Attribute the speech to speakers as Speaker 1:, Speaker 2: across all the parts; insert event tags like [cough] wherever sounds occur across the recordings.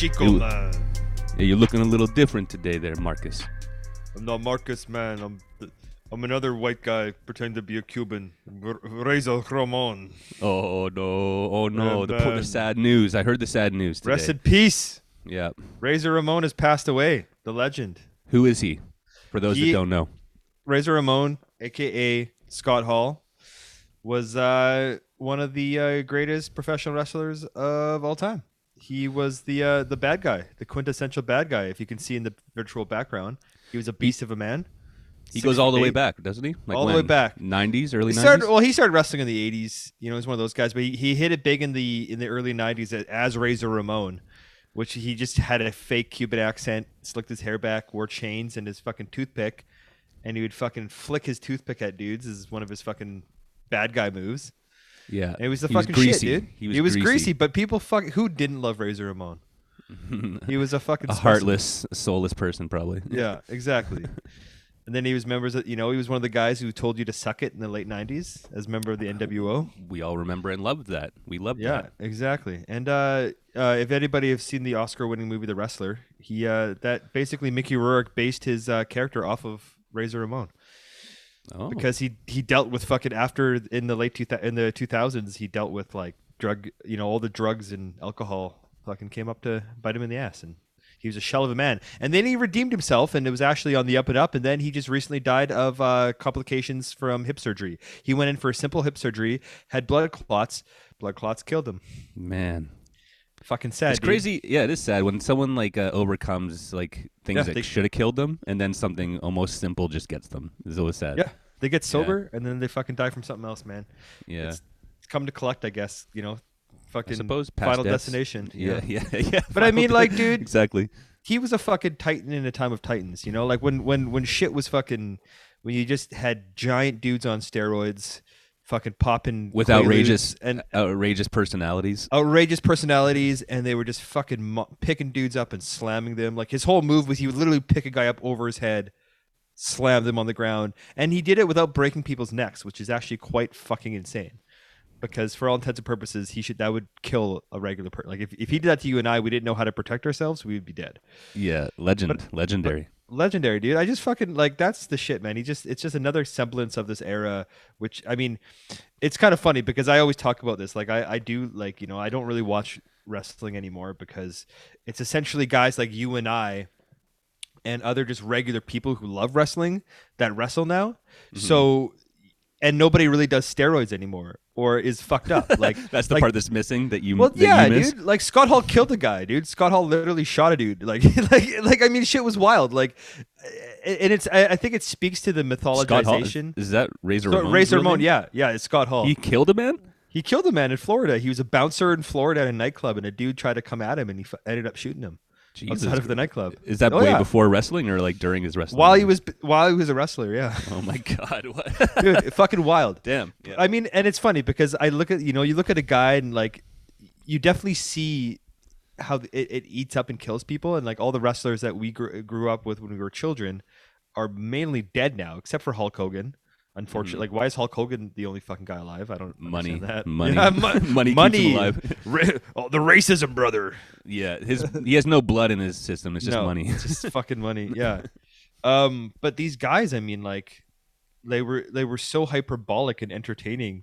Speaker 1: Chico
Speaker 2: You-
Speaker 1: man.
Speaker 2: Yeah, you're looking a little different today, there, Marcus.
Speaker 1: I'm not Marcus man. I'm I'm another white guy pretending to be a Cuban. R- Razor Ramon.
Speaker 2: Oh no! Oh no! The, the sad news. I heard the sad news today.
Speaker 1: Rest in peace.
Speaker 2: yeah.
Speaker 1: Razor Ramon has passed away. The legend.
Speaker 2: Who is he? For those
Speaker 1: He-
Speaker 2: that don't know.
Speaker 1: Razor Ramon, aka Scott Hall, was uh, one of the uh, greatest professional wrestlers of all time. He was the uh, the bad guy, the quintessential bad guy. If you can see in the virtual background, he was a beast of a man.
Speaker 2: He goes all the
Speaker 1: foot
Speaker 2: way back, doesn't he? Like
Speaker 1: All the way back.
Speaker 2: 90s, early
Speaker 1: He
Speaker 2: 90s.
Speaker 1: well, he started wrestling in the '80s. You know, he's one of those guys. But he, he hit it big in the in the early '90s as- Razor Ramon, which he just had a fake Cuban accent, slicked his hair back, wore chains and his fucking toothpick, and he would fucking flick his toothpick at dudes. Is one of his fucking bad guy moves.
Speaker 2: Yeah.
Speaker 1: It was the
Speaker 2: he
Speaker 1: fucking
Speaker 2: greasy.
Speaker 1: shit, dude.
Speaker 2: He was,
Speaker 1: greasy. but people fuck who didn't love Razor Ramon. [laughs] he was a fucking
Speaker 2: a
Speaker 1: specimen.
Speaker 2: heartless, soulless person, probably. [laughs]
Speaker 1: Yeah, exactly. and then he was members of, you know, he was one of the guys who told you to suck it in the late 90s as member of the NWO.
Speaker 2: We all remember and loved that. We loved that.
Speaker 1: Yeah,
Speaker 2: that.
Speaker 1: exactly. And uh, uh, if anybody has seen the Oscar-winning movie The Wrestler, he uh, that basically Mickey Rourke based his uh, character off of Razor Ramon
Speaker 2: Oh,
Speaker 1: because he he dealt with fucking after in the late two thou- in the 2000s he dealt with like drug you know all the drugs and alcohol fucking came up to bite him in the ass and he was a shell of a man. And then he redeemed himself and it was actually on the up and up and then he just recently died of uh, complications from hip surgery. He went in for a simple hip surgery had blood clots. Blood clots killed him.
Speaker 2: Man.
Speaker 1: Fucking sad
Speaker 2: It's
Speaker 1: dude.
Speaker 2: crazy. Yeah, it is sad when someone like uh, overcomes like things
Speaker 1: Yeah,
Speaker 2: that
Speaker 1: they-
Speaker 2: should have killed them, and then something almost simple just gets them. It's always sad.
Speaker 1: yeah they get sober and then they fucking die from something else man
Speaker 2: yeah.
Speaker 1: It's- come to collect i guess you know fucking
Speaker 2: I suppose
Speaker 1: final
Speaker 2: deaths-
Speaker 1: destination
Speaker 2: Yeah, [laughs] yeah, yeah.
Speaker 1: But I mean, like, dude, [laughs]
Speaker 2: exactly.
Speaker 1: he was a fucking titan in a time of titans you know like when when when shit was fucking when you just had giant dudes on steroids fucking popping
Speaker 2: With outrageous
Speaker 1: and uh,
Speaker 2: outrageous personalities.
Speaker 1: outrageous personalities and they were just fucking mo- picking dudes up and slamming them like his whole move was he would literally pick a guy up over his head slam them on the ground and he did it without breaking people's necks which is actually quite fucking insane because for all intents and purposes he should that would kill a regular person like if, if he did that to you and i we didn't know how to protect ourselves we would be dead
Speaker 2: Yeah, legend, legendary.
Speaker 1: Legendary dude. I just fucking like that's the shit man. He just it's just another semblance of this era which i mean it's kind of funny because i always talk about this. Like i i do like you know i don't really watch wrestling anymore because it's essentially guys like you and i and other just regular people who love wrestling that wrestle now. Mm-hmm. So and nobody really does steroids anymore or is fucked up like [laughs]
Speaker 2: That's the
Speaker 1: like,
Speaker 2: part that's missing that you.
Speaker 1: well,
Speaker 2: that
Speaker 1: yeah,
Speaker 2: you
Speaker 1: dude. Like Scott Hall killed a guy, dude. Scott Hall literally shot a dude. Like, [laughs] like, like. I mean, shit was wild. Like, and it's. I, I think it speaks to the mythologization.
Speaker 2: Is that Razor
Speaker 1: So,
Speaker 2: Ramon's
Speaker 1: Razor Ramon,
Speaker 2: name?
Speaker 1: yeah, yeah, it's Scott Hall.
Speaker 2: He
Speaker 1: He,
Speaker 2: killed a man.
Speaker 1: He killed a man in Florida. He was a bouncer in Florida at a nightclub, and a dude tried to come at him, and he f- ended up shooting him
Speaker 2: Jesus.
Speaker 1: outside of the nightclub.
Speaker 2: Is that
Speaker 1: Oh,
Speaker 2: way
Speaker 1: yeah.
Speaker 2: before wrestling or like during his wrestling?
Speaker 1: While he was while he was a wrestler, yeah, [laughs]
Speaker 2: Oh my [laughs] god! What?
Speaker 1: dude, fucking wild. [laughs]
Speaker 2: Damn. Yeah.
Speaker 1: I mean, and it's funny because I look at you know you look at a guy and like you definitely see how it, it eats up and kills people, and like all the wrestlers that we grew, grew up with when we were children are mainly dead now, except for Hulk Hogan. Unfortunately, like why is Hulk Hogan the only fucking guy alive? I don't
Speaker 2: Mm-hmm. Money.
Speaker 1: that.
Speaker 2: Money.
Speaker 1: Yeah, mo- [laughs]
Speaker 2: Money keeps
Speaker 1: money,
Speaker 2: him alive. [laughs]
Speaker 1: Ra- oh, the racism, brother.
Speaker 2: yeah, his he has no blood in his system. It's just
Speaker 1: No,
Speaker 2: money.
Speaker 1: it's just [laughs] fucking money. Yeah. Um, but these guys, I mean, like, they were they were so hyperbolic and entertaining,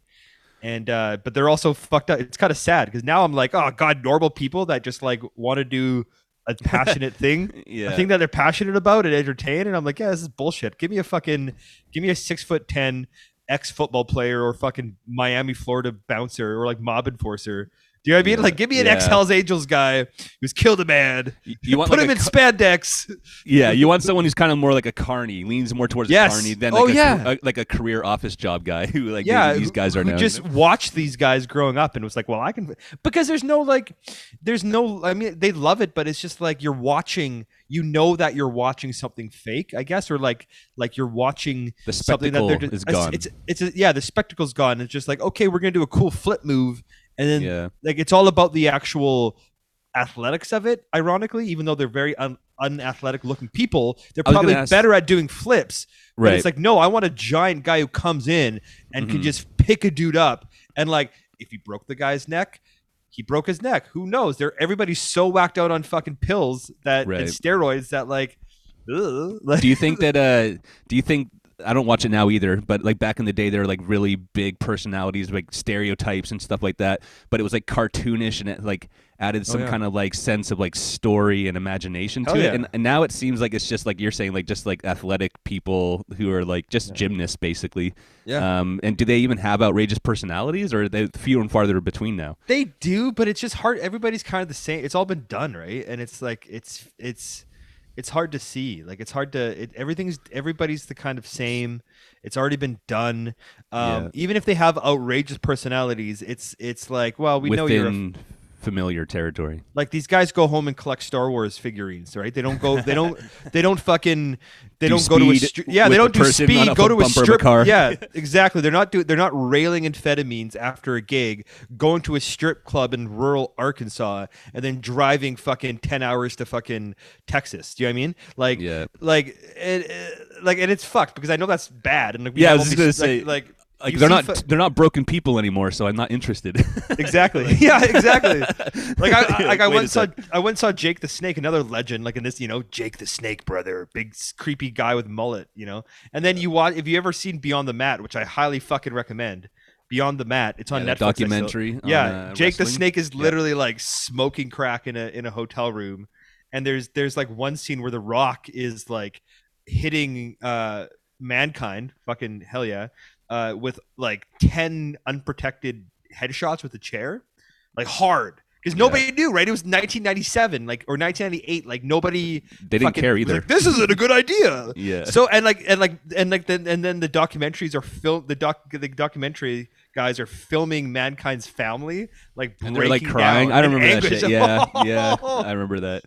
Speaker 1: and uh, but they're also fucked up. It's kind of sad because now I'm like, oh god, normal people that just like want to do a passionate thing, [laughs]
Speaker 2: yeah.
Speaker 1: a thing that they're passionate about and entertain, and I'm like, yeah, this is bullshit. Give me a fucking, give me a six foot ten ex football player or fucking Miami, Florida bouncer or like mob enforcer. You know what I mean?
Speaker 2: Yeah.
Speaker 1: Like, give me an
Speaker 2: Yeah.
Speaker 1: ex Hell's Angels guy who's killed a man.
Speaker 2: You want
Speaker 1: Put
Speaker 2: like
Speaker 1: him in
Speaker 2: ca-
Speaker 1: spandex.
Speaker 2: yeah, you want someone who's kind of more like a carny, leans more towards
Speaker 1: Yes.
Speaker 2: a carny than
Speaker 1: Oh,
Speaker 2: like a,
Speaker 1: yeah.
Speaker 2: a- like a career office job guy [laughs] who like
Speaker 1: yeah,
Speaker 2: these guys are
Speaker 1: who
Speaker 2: now.
Speaker 1: just watched these guys growing up and was like, well, I can because there's no like, there's no. I mean, they love it, but it's just like you're watching. You know that you're watching something fake, I guess, or like like you're watching
Speaker 2: the
Speaker 1: something that they're just,
Speaker 2: is
Speaker 1: it's-
Speaker 2: gone.
Speaker 1: It's it's, a, yeah, the spectacle's gone. It's just like okay, we're gonna do a cool flip move, and then
Speaker 2: yeah,
Speaker 1: like it's all about the actual athletics of it. Ironically, even though they're very un- unathletic looking people, they're
Speaker 2: I was gonna
Speaker 1: probably
Speaker 2: ask-
Speaker 1: better at doing flips.
Speaker 2: Right.
Speaker 1: it's like, no, I want a giant guy who comes in and can
Speaker 2: Mhm.
Speaker 1: just pick a dude up. And like, if he broke the guy's neck, he broke his neck. Who knows? They're everybody's so whacked out on fucking pills that
Speaker 2: Right.
Speaker 1: and steroids that like, ugh, like
Speaker 2: do you think that uh do you think I don't watch it now either, but like back in the day, there were like really big personalities, like stereotypes and stuff like that. But it was like cartoonish and it like added some
Speaker 1: Oh, yeah.
Speaker 2: kind of like sense of like story and imagination to
Speaker 1: Hell
Speaker 2: it.
Speaker 1: yeah.
Speaker 2: And, and now it seems like it's just like you're saying, like just like athletic people who are like just gymnasts basically.
Speaker 1: Yeah.
Speaker 2: Um, and do they even have outrageous personalities, or are they fewer and farther between now?
Speaker 1: They do, but it's just hard. Everybody's kind of the same. It's all been done, right? And it's like it's it's it's hard to see. Like it's hard to. It, everything's everybody's the kind of same. It's already been done. Um,
Speaker 2: Yeah.
Speaker 1: Even if they have outrageous personalities, it's it's like well, we know you're a,
Speaker 2: Within familiar territory.
Speaker 1: like these guys go home and collect Star Wars figurines, right? They don't go. They don't. [laughs] They don't fucking. They
Speaker 2: Do
Speaker 1: don't go to a. Stri- yeah, they don't
Speaker 2: the
Speaker 1: do speed.
Speaker 2: a
Speaker 1: Go to a
Speaker 2: a
Speaker 1: strip.
Speaker 2: car.
Speaker 1: Yeah, [laughs] exactly. They're not do. They're not railing amphetamines after a gig, going to a strip club in rural Arkansas, and then driving fucking ten hours to fucking Texas. Do you know what I mean? Like,
Speaker 2: Yeah.
Speaker 1: like, it, it- like, and it's fucked because I know that's bad. And like,
Speaker 2: Yeah, I was just gonna say,
Speaker 1: like. Like you
Speaker 2: they're not
Speaker 1: fu-
Speaker 2: they're not broken people anymore, so I'm not interested. [laughs]
Speaker 1: exactly. yeah, exactly. [laughs] Like I, I like I
Speaker 2: Wait
Speaker 1: went
Speaker 2: a
Speaker 1: and saw. I and saw Jake the Snake, another legend, like in this, you know, Jake the Snake brother, big creepy guy with mullet, you know. And then you watch if you ever seen Beyond the Mat, which I highly fucking recommend. Beyond the Mat, it's on
Speaker 2: Yeah,
Speaker 1: Netflix.
Speaker 2: documentary on,
Speaker 1: yeah,
Speaker 2: uh,
Speaker 1: Jake the. Snake is literally like smoking crack in a in a hotel room, and there's there's like one scene where The Rock is like hitting uh mankind, fucking hell yeah, uh, with like ten unprotected headshots with a chair, like hard. Because nobody knew, right? It was 1997, like or 1998. Like nobody.
Speaker 2: They didn't
Speaker 1: fucking
Speaker 2: care either.
Speaker 1: Like, this isn't a good idea.
Speaker 2: Yeah.
Speaker 1: So and like and like and like then and then the documentaries are film the doc the documentary guys are filming mankind's family like
Speaker 2: and they're like crying. I
Speaker 1: in
Speaker 2: remember that shit. Yeah, [laughs] yeah, I remember that.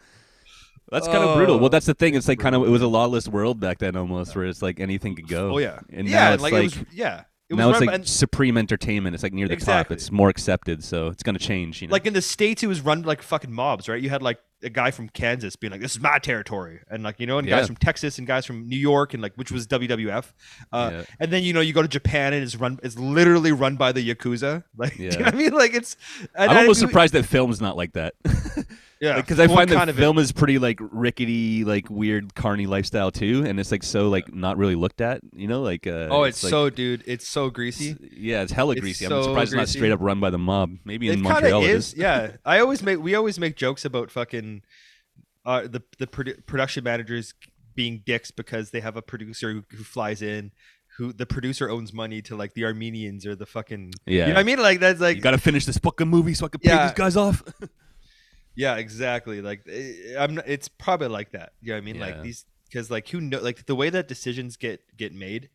Speaker 2: That's kind of brutal. Well, that's the thing. It's like kind of it was a lawless world back then, almost, where it's like anything could go.
Speaker 1: oh yeah,
Speaker 2: and
Speaker 1: yeah,
Speaker 2: now it's
Speaker 1: like,
Speaker 2: like,
Speaker 1: it was yeah. It
Speaker 2: now it's like
Speaker 1: by-
Speaker 2: supreme entertainment. It's like near the top. It's more accepted, so it's gonna change. You know,
Speaker 1: like in the states, it was run like fucking mobs, right? You had like a guy from Kansas being like, "This is my territory," and like you know, and
Speaker 2: Yeah.
Speaker 1: guys from Texas and guys from New York and like which was WWF, uh,
Speaker 2: Yeah.
Speaker 1: and then you know you go to Japan and it's run, it's literally run by the yakuza. [laughs] Like, do you know what I mean? Like it's. and
Speaker 2: I'm
Speaker 1: I-
Speaker 2: almost
Speaker 1: we-
Speaker 2: surprised that film's not like that. [laughs]
Speaker 1: Yeah,
Speaker 2: because I find that film is pretty like rickety, like weird carny lifestyle too, and it's like so like not really looked at. You know, like uh,
Speaker 1: Oh, it's,
Speaker 2: like,
Speaker 1: so, dude. It's so greasy.
Speaker 2: yeah, it's hella
Speaker 1: it's
Speaker 2: greasy. I'm
Speaker 1: so
Speaker 2: surprised it's not straight up run by the mob. Maybe in
Speaker 1: it kind
Speaker 2: Montreal
Speaker 1: of
Speaker 2: it
Speaker 1: is. Yeah, I always make. We always make jokes about fucking uh, the the produ- production managers being dicks because they have a producer who, who flies in. Who the producer owns money to like the Armenians or the fucking
Speaker 2: Yeah.
Speaker 1: you know what I mean like that's like
Speaker 2: you got to finish this fucking movie so I can pay
Speaker 1: Yeah.
Speaker 2: these guys off. [laughs]
Speaker 1: yeah exactly like eh, I'm not, it's probably like that you know what I mean
Speaker 2: Yeah.
Speaker 1: like these because like who know like the way that decisions get get made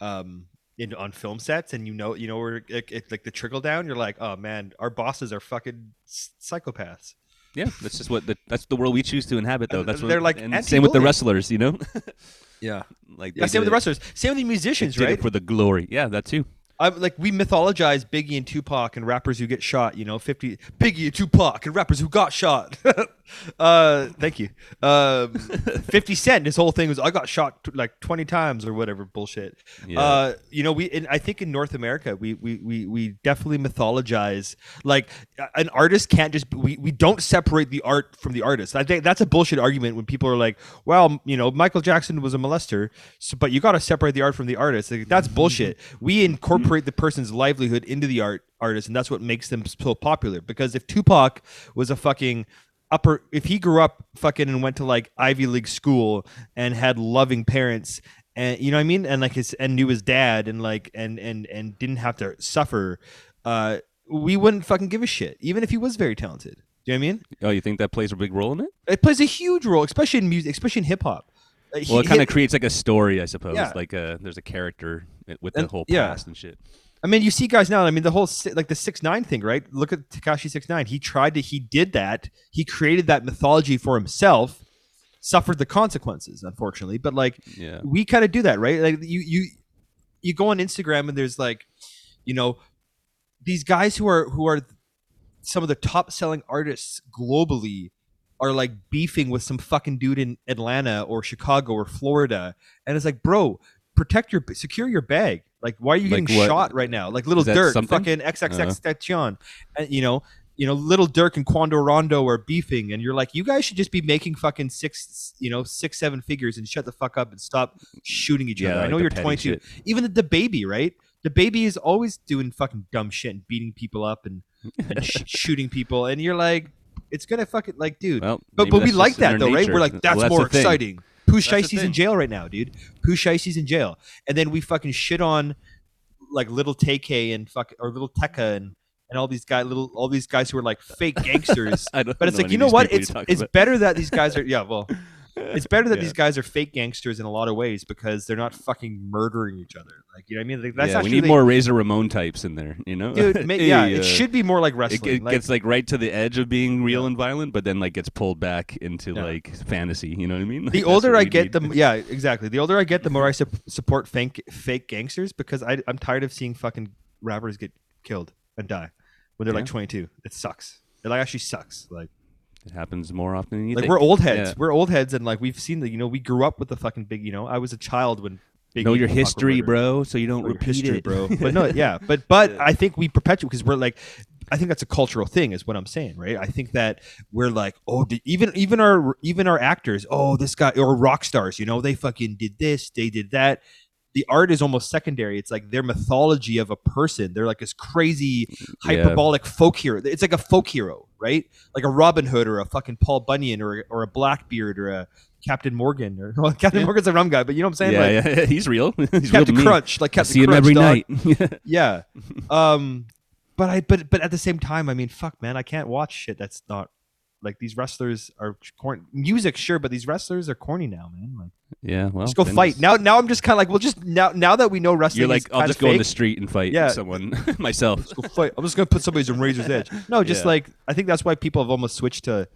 Speaker 1: um in on film sets and you know you know where it, it, like the trickle down you're like oh man our bosses are fucking psychopaths
Speaker 2: yeah, that's just what the, that's the world we choose to inhabit, though. That's what,
Speaker 1: they're, like,
Speaker 2: and same with the wrestlers, you know. [laughs]
Speaker 1: yeah
Speaker 2: like
Speaker 1: Yeah, same with the wrestlers. Same with the
Speaker 2: they
Speaker 1: musicians,
Speaker 2: did it
Speaker 1: right?
Speaker 2: for the glory. Yeah, that too.
Speaker 1: I'm, like we mythologize Biggie and Tupac and rappers who get shot. You know, fifty Biggie and Tupac and rappers who got shot. [laughs] uh, thank you. Um, [laughs] Fifty Cent. His whole thing was I got shot t- like twenty times or whatever bullshit.
Speaker 2: Yeah.
Speaker 1: Uh, you know, we in, I think in North America we we we we definitely mythologize like an artist can't just we we don't separate the art from the artist. I think that's a bullshit argument when people are like, well, you know, Michael Jackson was a molester, so, but you got to separate the art from the artist. Like, that's bullshit. We incorporate the person's livelihood into the art artist, and that's what makes them so popular. Because if Tupac was a fucking upper if he grew up fucking and went to like Ivy League school and had loving parents and you know what I mean and like his and knew his dad and like and and and didn't have to suffer uh we wouldn't fucking give a shit even if he was very talented do you know what I mean
Speaker 2: Oh, you think that plays a big role in it?
Speaker 1: it plays a huge role especially in music especially in hip hop
Speaker 2: Well, it kind of creates like a story, I suppose.
Speaker 1: Yeah.
Speaker 2: Like uh there's a character with the
Speaker 1: And-
Speaker 2: whole
Speaker 1: yeah.
Speaker 2: past and shit.
Speaker 1: I mean, you see guys now. I mean, the whole like the six nine thing, right? Look at Tekashi six nine. He tried to. He did that. He created that mythology for himself. Suffered the consequences, unfortunately. But like,
Speaker 2: Yeah.
Speaker 1: we kind of do that, right? Like you you you go on Instagram and there's like, you know, these guys who are who are some of the top selling artists globally are like beefing with some fucking dude in Atlanta or Chicago or Florida, and it's like, bro, protect your secure your bag. Like, why are you
Speaker 2: Like
Speaker 1: getting
Speaker 2: what?
Speaker 1: shot right now? Like little Durk,
Speaker 2: something?
Speaker 1: fucking XXXTentacion, uh-huh. and you know. you know, Little Durk and Quando Rondo are beefing, and you're like, you guys should just be making fucking six, you know, six, seven figures and shut the fuck up and stop shooting each
Speaker 2: Yeah,
Speaker 1: other. I know you're 22.
Speaker 2: shit.
Speaker 1: Even the, DaBaby, right? DaBaby is always doing fucking dumb shit and beating people up and, and sh- [laughs] shooting people, and you're like, it's gonna fucking like, dude.
Speaker 2: Well,
Speaker 1: But but we like that though, right?
Speaker 2: nature.
Speaker 1: We're like,
Speaker 2: Well,
Speaker 1: that's,
Speaker 2: the
Speaker 1: more exciting. Pooh Shiesty's in jail right now, dude. Pooh Shiesty's in jail, and then we fucking shit on like little TK and fuck or little Tecca and and all these guys, little all these guys who are like fake gangsters. [laughs]
Speaker 2: I don't
Speaker 1: but it's like you know what? It's it's
Speaker 2: about.
Speaker 1: better that these guys are yeah. Well, it's better that [laughs]
Speaker 2: Yeah.
Speaker 1: these guys are fake gangsters in a lot of ways because they're not fucking murdering each other. Like you know what I mean? Like, that's
Speaker 2: yeah, we need more Razor Ramon types in there. You know,
Speaker 1: dude. ma- yeah, [laughs]
Speaker 2: Hey,
Speaker 1: it
Speaker 2: uh,
Speaker 1: should be more like wrestling.
Speaker 2: it
Speaker 1: like,
Speaker 2: gets like right to the edge of being real
Speaker 1: Yeah.
Speaker 2: and violent, but then like gets pulled back into
Speaker 1: Yeah.
Speaker 2: like fantasy. You know what I mean? [laughs] Like,
Speaker 1: the older I get,
Speaker 2: need.
Speaker 1: the yeah, exactly. The older I get, the more I sup- support fake fake gangsters because I, I'm tired of seeing fucking rappers get killed and die when they're like 22. It sucks. It like actually sucks. Like
Speaker 2: it happens more often than you
Speaker 1: like
Speaker 2: think.
Speaker 1: we're old heads.
Speaker 2: Yeah.
Speaker 1: We're old heads, and like we've seen the you know we grew up with the fucking big you know I was a child when Biggie
Speaker 2: know your
Speaker 1: and Tupac were
Speaker 2: history, bro, so you don't
Speaker 1: Know
Speaker 2: repeat
Speaker 1: history,
Speaker 2: it,
Speaker 1: bro. [laughs] But no, yeah, but but
Speaker 2: Yeah.
Speaker 1: I think we perpetuate because we're like, I think that's a cultural thing, is what I'm saying, right? I think that we're like, oh, did, even even our even our actors, oh, this guy or rock stars, you know, they fucking did this, they did that. The art is almost secondary. It's like their mythology of a person. They're like this crazy
Speaker 2: Yeah.
Speaker 1: hyperbolic folk hero. It's like a folk hero, right? Like a Robin Hood or a fucking Paul Bunyan or or a Blackbeard or a Captain Morgan or [laughs] well, Captain
Speaker 2: Yeah.
Speaker 1: Morgan's a rum guy, but you know what I'm saying?
Speaker 2: Yeah,
Speaker 1: like
Speaker 2: yeah, he's real. [laughs] he's real to
Speaker 1: Captain
Speaker 2: me.
Speaker 1: Crunch, like
Speaker 2: I
Speaker 1: Captain
Speaker 2: see him
Speaker 1: Crunch,
Speaker 2: every
Speaker 1: dog.
Speaker 2: night. [laughs]
Speaker 1: Yeah. Um but I but but at the same time, I mean, fuck man, I can't watch shit that's not like these wrestlers are corny. Music, sure, but these wrestlers are corny now, man. Like,
Speaker 2: yeah, well,
Speaker 1: just go fight now. Now I'm just kind of like, well, just now. Now that we know wrestling,
Speaker 2: You're like, I'll just go in the street and fight
Speaker 1: Yeah.
Speaker 2: someone [laughs] myself.
Speaker 1: Let's go fight. I'm just gonna put somebody's on razor's edge. No, [laughs] just
Speaker 2: Yeah.
Speaker 1: like I think that's why people have almost switched to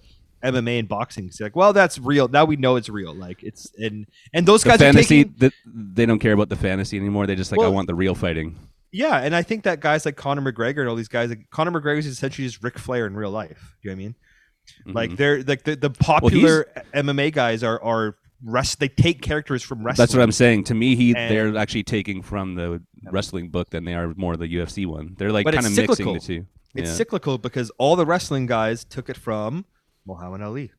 Speaker 1: MMA and boxing. It's like, well, that's real. Now we know it's real. Like it's and and those
Speaker 2: The
Speaker 1: guys
Speaker 2: fantasy,
Speaker 1: are taking
Speaker 2: that they don't care about the fantasy anymore. They just like, I want the real fighting.
Speaker 1: yeah, and I think that guys like Conor McGregor and all these guys, like Conor McGregor is essentially just Ric Flair in real life. You know what I mean? Like
Speaker 2: Mhm.
Speaker 1: they're like the, the popular MMA guys are are rest. They take characters from wrestling.
Speaker 2: That's what I'm saying. To me, he
Speaker 1: And-
Speaker 2: they're actually taking from the wrestling book than they are more the UFC one. They're like kind of mixing the two.
Speaker 1: It's
Speaker 2: yeah.
Speaker 1: cyclical because all the wrestling guys took it from Muhammad Ali.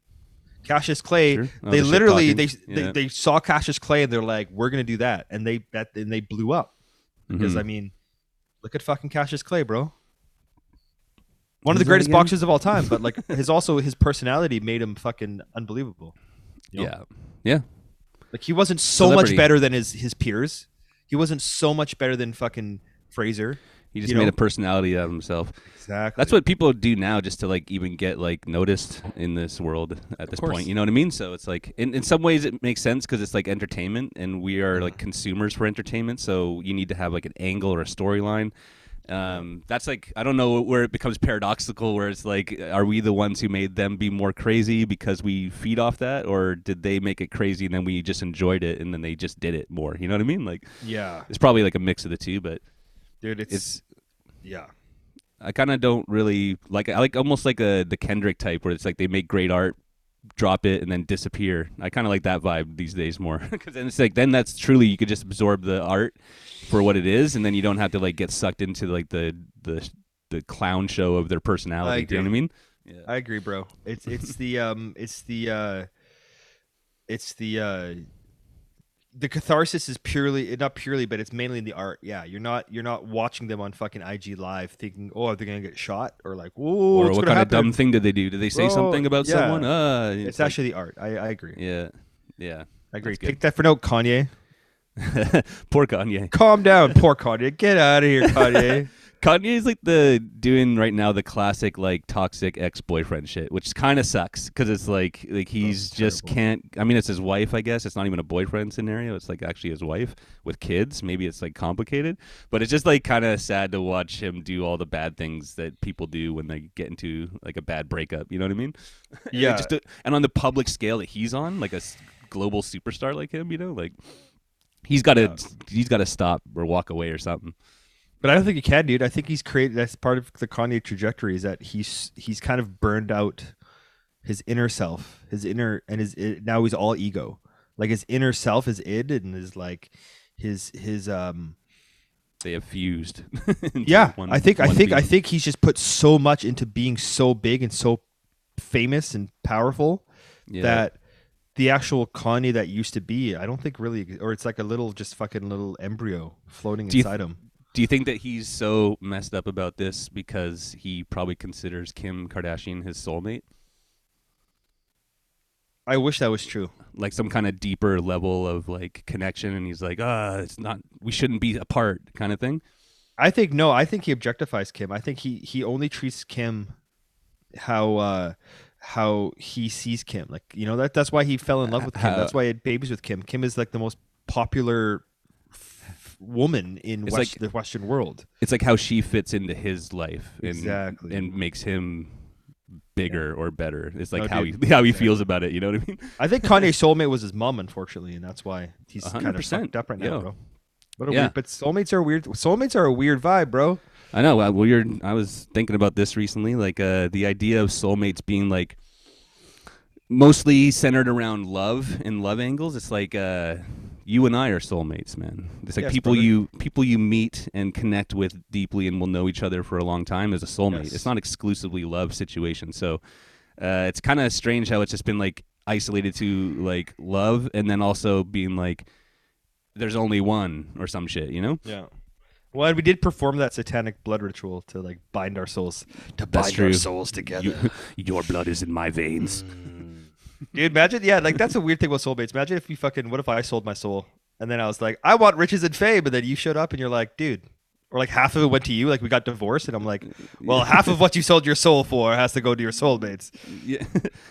Speaker 1: Cassius Clay,
Speaker 2: Sure. Oh,
Speaker 1: they
Speaker 2: the
Speaker 1: literally they, they
Speaker 2: Yeah.
Speaker 1: they saw Cassius Clay and they're like, we're gonna do that, and they that and they blew up because
Speaker 2: Mhm.
Speaker 1: I mean, look at fucking Cassius Clay, bro. One of the greatest boxers of all time, but like [laughs] his also his personality made him fucking unbelievable. you know?
Speaker 2: yeah, yeah.
Speaker 1: Like he wasn't so
Speaker 2: Celebrity.
Speaker 1: much better than his his peers. He wasn't so much better than fucking Fraser.
Speaker 2: He just
Speaker 1: You
Speaker 2: made
Speaker 1: know?
Speaker 2: a personality out of himself.
Speaker 1: Exactly.
Speaker 2: That's what people do now, just to like even get like noticed in this world at this point. You know what I mean? So it's like, in, in some ways, it makes sense because it's like entertainment, and we are like consumers for entertainment. So you need to have like an angle or a storyline. Um, that's like I don't know where it becomes paradoxical, where it's like, are we the ones who made them be more crazy because we feed off that, or did they make it crazy and then we just enjoyed it and then they just did it more? You know what I mean? Like
Speaker 1: Yeah,
Speaker 2: it's probably like a mix of the two, but
Speaker 1: dude. It's,
Speaker 2: it's
Speaker 1: yeah.
Speaker 2: I kind of don't really like. I like almost like a the Kendrick type, where it's like they make great art, drop it, and then disappear. I kind of like that vibe these days more, [laughs] because then it's like then that's truly you could just absorb the art for what it is, and then you don't have to like get sucked into like the the the clown show of their personality. Do you know what I mean? Yeah.
Speaker 1: I agree, bro. It's it's the um it's the uh it's the uh the catharsis is purely not purely, but it's mainly in the art. Yeah, you're not you're not watching them on fucking IG live thinking, oh, are they gonna get shot or like, whoa,
Speaker 2: or what kind
Speaker 1: happen?
Speaker 2: of dumb thing did they do? Did they say something about
Speaker 1: yeah.
Speaker 2: someone? Uh,
Speaker 1: It's,
Speaker 2: like-
Speaker 1: actually the art. I, I agree.
Speaker 2: yeah, yeah.
Speaker 1: I agree. pick that for note, Kanye. [laughs]
Speaker 2: Poor Kanye.
Speaker 1: Calm down, poor Kanye. Get out of here, [laughs] Kanye.
Speaker 2: Kanye's like the doing right now the classic like toxic ex boyfriend shit, which kind of sucks because it's like like he's
Speaker 1: it's
Speaker 2: just
Speaker 1: terrible.
Speaker 2: can't. I mean, it's his wife, I guess. It's not even a boyfriend scenario. It's like actually his wife with kids. Maybe it's like complicated, but it's just like kind of sad to watch him do all the bad things that people do when they get into like a bad breakup. You know what I mean? And [laughs] it
Speaker 1: Yeah.
Speaker 2: just uh, and on the public scale that he's on, like a global superstar like him, you know, like. He's got to
Speaker 1: Yeah.
Speaker 2: he's got to stop or walk away or something.
Speaker 1: But I don't think he can, dude. I think he's created. That's part of the Kanye trajectory is that he's he's kind of burned out his inner self, his inner, and his now he's all ego. Like his inner self is id, and is like his his um
Speaker 2: they have fused. [laughs]
Speaker 1: Yeah,
Speaker 2: one-
Speaker 1: I think I think I think he's just put so much into being so big and so famous and powerful
Speaker 2: Yeah.
Speaker 1: that the actual Kanye that used to be, I don't think really, or it's like a little just fucking little embryo floating
Speaker 2: Do
Speaker 1: inside him.
Speaker 2: Do you think that he's so messed up about this because he probably considers Kim Kardashian his soulmate?
Speaker 1: I wish that was true.
Speaker 2: Like some kind of deeper level of like connection, and he's like, ah, it's not, we shouldn't be apart, kind of thing.
Speaker 1: I think no. I think he objectifies Kim. I think he he only treats Kim how uh how he sees Kim. Like you know that that's why he fell in love with Kim.
Speaker 2: How-
Speaker 1: that's why he had babies with Kim. Kim is like the most popular woman in West,
Speaker 2: like-
Speaker 1: the Western world.
Speaker 2: It's like how she fits into his life, and,
Speaker 1: Exactly.
Speaker 2: and makes him bigger or better. It's like
Speaker 1: No,
Speaker 2: how
Speaker 1: dude,
Speaker 2: he how he
Speaker 1: exactly.
Speaker 2: feels about it. You know what I mean?
Speaker 1: I think Kanye's [laughs] soulmate was his mom, unfortunately, and that's why he's
Speaker 2: A
Speaker 1: kind of fucked up right now,
Speaker 2: Yeah.
Speaker 1: bro. What a
Speaker 2: Yeah.
Speaker 1: weird, but soulmates are weird. Soulmates are a weird vibe, bro.
Speaker 2: I know. Well, you're. I was thinking about this recently, like uh, the idea of soulmates being like mostly centered around love and love angles. It's like uh, you and I are soulmates, man. It's like
Speaker 1: Yes,
Speaker 2: people
Speaker 1: brother.
Speaker 2: you people you meet and connect with deeply and will know each other for a long time as a soulmate.
Speaker 1: Yes.
Speaker 2: It's not exclusively love situation. So uh, it's kind of strange how it's just been like isolated to like love and then also being like there's only one or some shit. You know?
Speaker 1: Yeah. Well, and we did perform that satanic blood ritual to like bind our souls to bind our souls together.
Speaker 2: You, [laughs] your blood is in my veins.
Speaker 1: Dude, imagine, yeah, like that's a weird thing with soulmates. Imagine if you fucking, what if I sold my soul and then I was like, I want riches and fame, and then you showed up and you're like, dude, or like half of it went to you, like we got divorced, and I'm like, well, half of what you sold your soul for has to go to your soulmates.
Speaker 2: Yeah.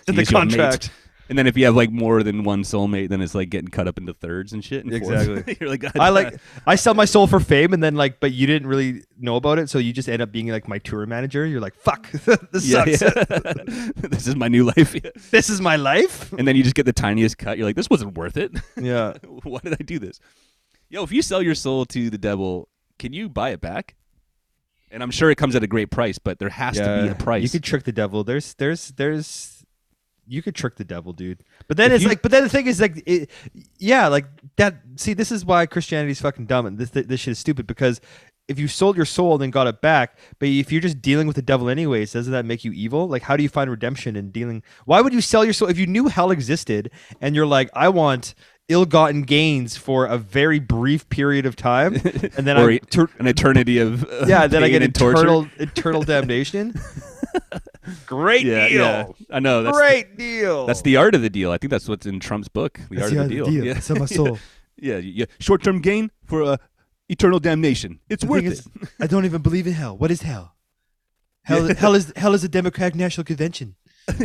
Speaker 1: In the contract.
Speaker 2: And then if you have like more than one soulmate, then it's like getting cut up into thirds and shit. And fourths.
Speaker 1: Exactly. [laughs]
Speaker 2: You're like, God,
Speaker 1: I like, [laughs] I sell my soul for fame, and then like, but you didn't really know about it, so you just end up being like my tour manager. You're like, fuck, [laughs] this
Speaker 2: yeah,
Speaker 1: sucks.
Speaker 2: yeah. this is my new life.
Speaker 1: This is my life.
Speaker 2: And then you just get the tiniest cut. You're like, this wasn't worth it.
Speaker 1: Yeah.
Speaker 2: Why did I do this? Yo, if you sell your soul to the devil, can you buy it back? And I'm sure it comes at a great price, but there has to be a price.
Speaker 1: You could trick the devil. There's there's there's you could trick the devil, dude. But then
Speaker 2: If
Speaker 1: it's
Speaker 2: you-
Speaker 1: like but then the thing is like it, yeah, like that see this is why Christianity's fucking dumb and this this shit is stupid because if you sold your soul and then got it back, but if you're just dealing with the devil anyways, doesn't that make you evil? Like how do you find redemption in dealing Why would you sell your soul if you knew hell existed and you're like I want ill-gotten gains for a very brief period of time [laughs] and then I tur-
Speaker 2: an eternity of uh,
Speaker 1: yeah, then I get eternal eternal damnation. [laughs] Great
Speaker 2: Yeah,
Speaker 1: deal.
Speaker 2: yeah. I know. That's
Speaker 1: Great deal.
Speaker 2: That's the art of the deal. I think that's what's in Trump's book, The
Speaker 1: That's
Speaker 2: Art of the Deal. Yeah.
Speaker 1: Sell my [laughs] soul.
Speaker 2: yeah, yeah. Short-term gain for uh, eternal damnation. It's
Speaker 1: The
Speaker 2: worth
Speaker 1: thing
Speaker 2: it.
Speaker 1: is, I don't even believe in hell. What is hell? Hell, hell is hell is a Democratic National Convention. [laughs]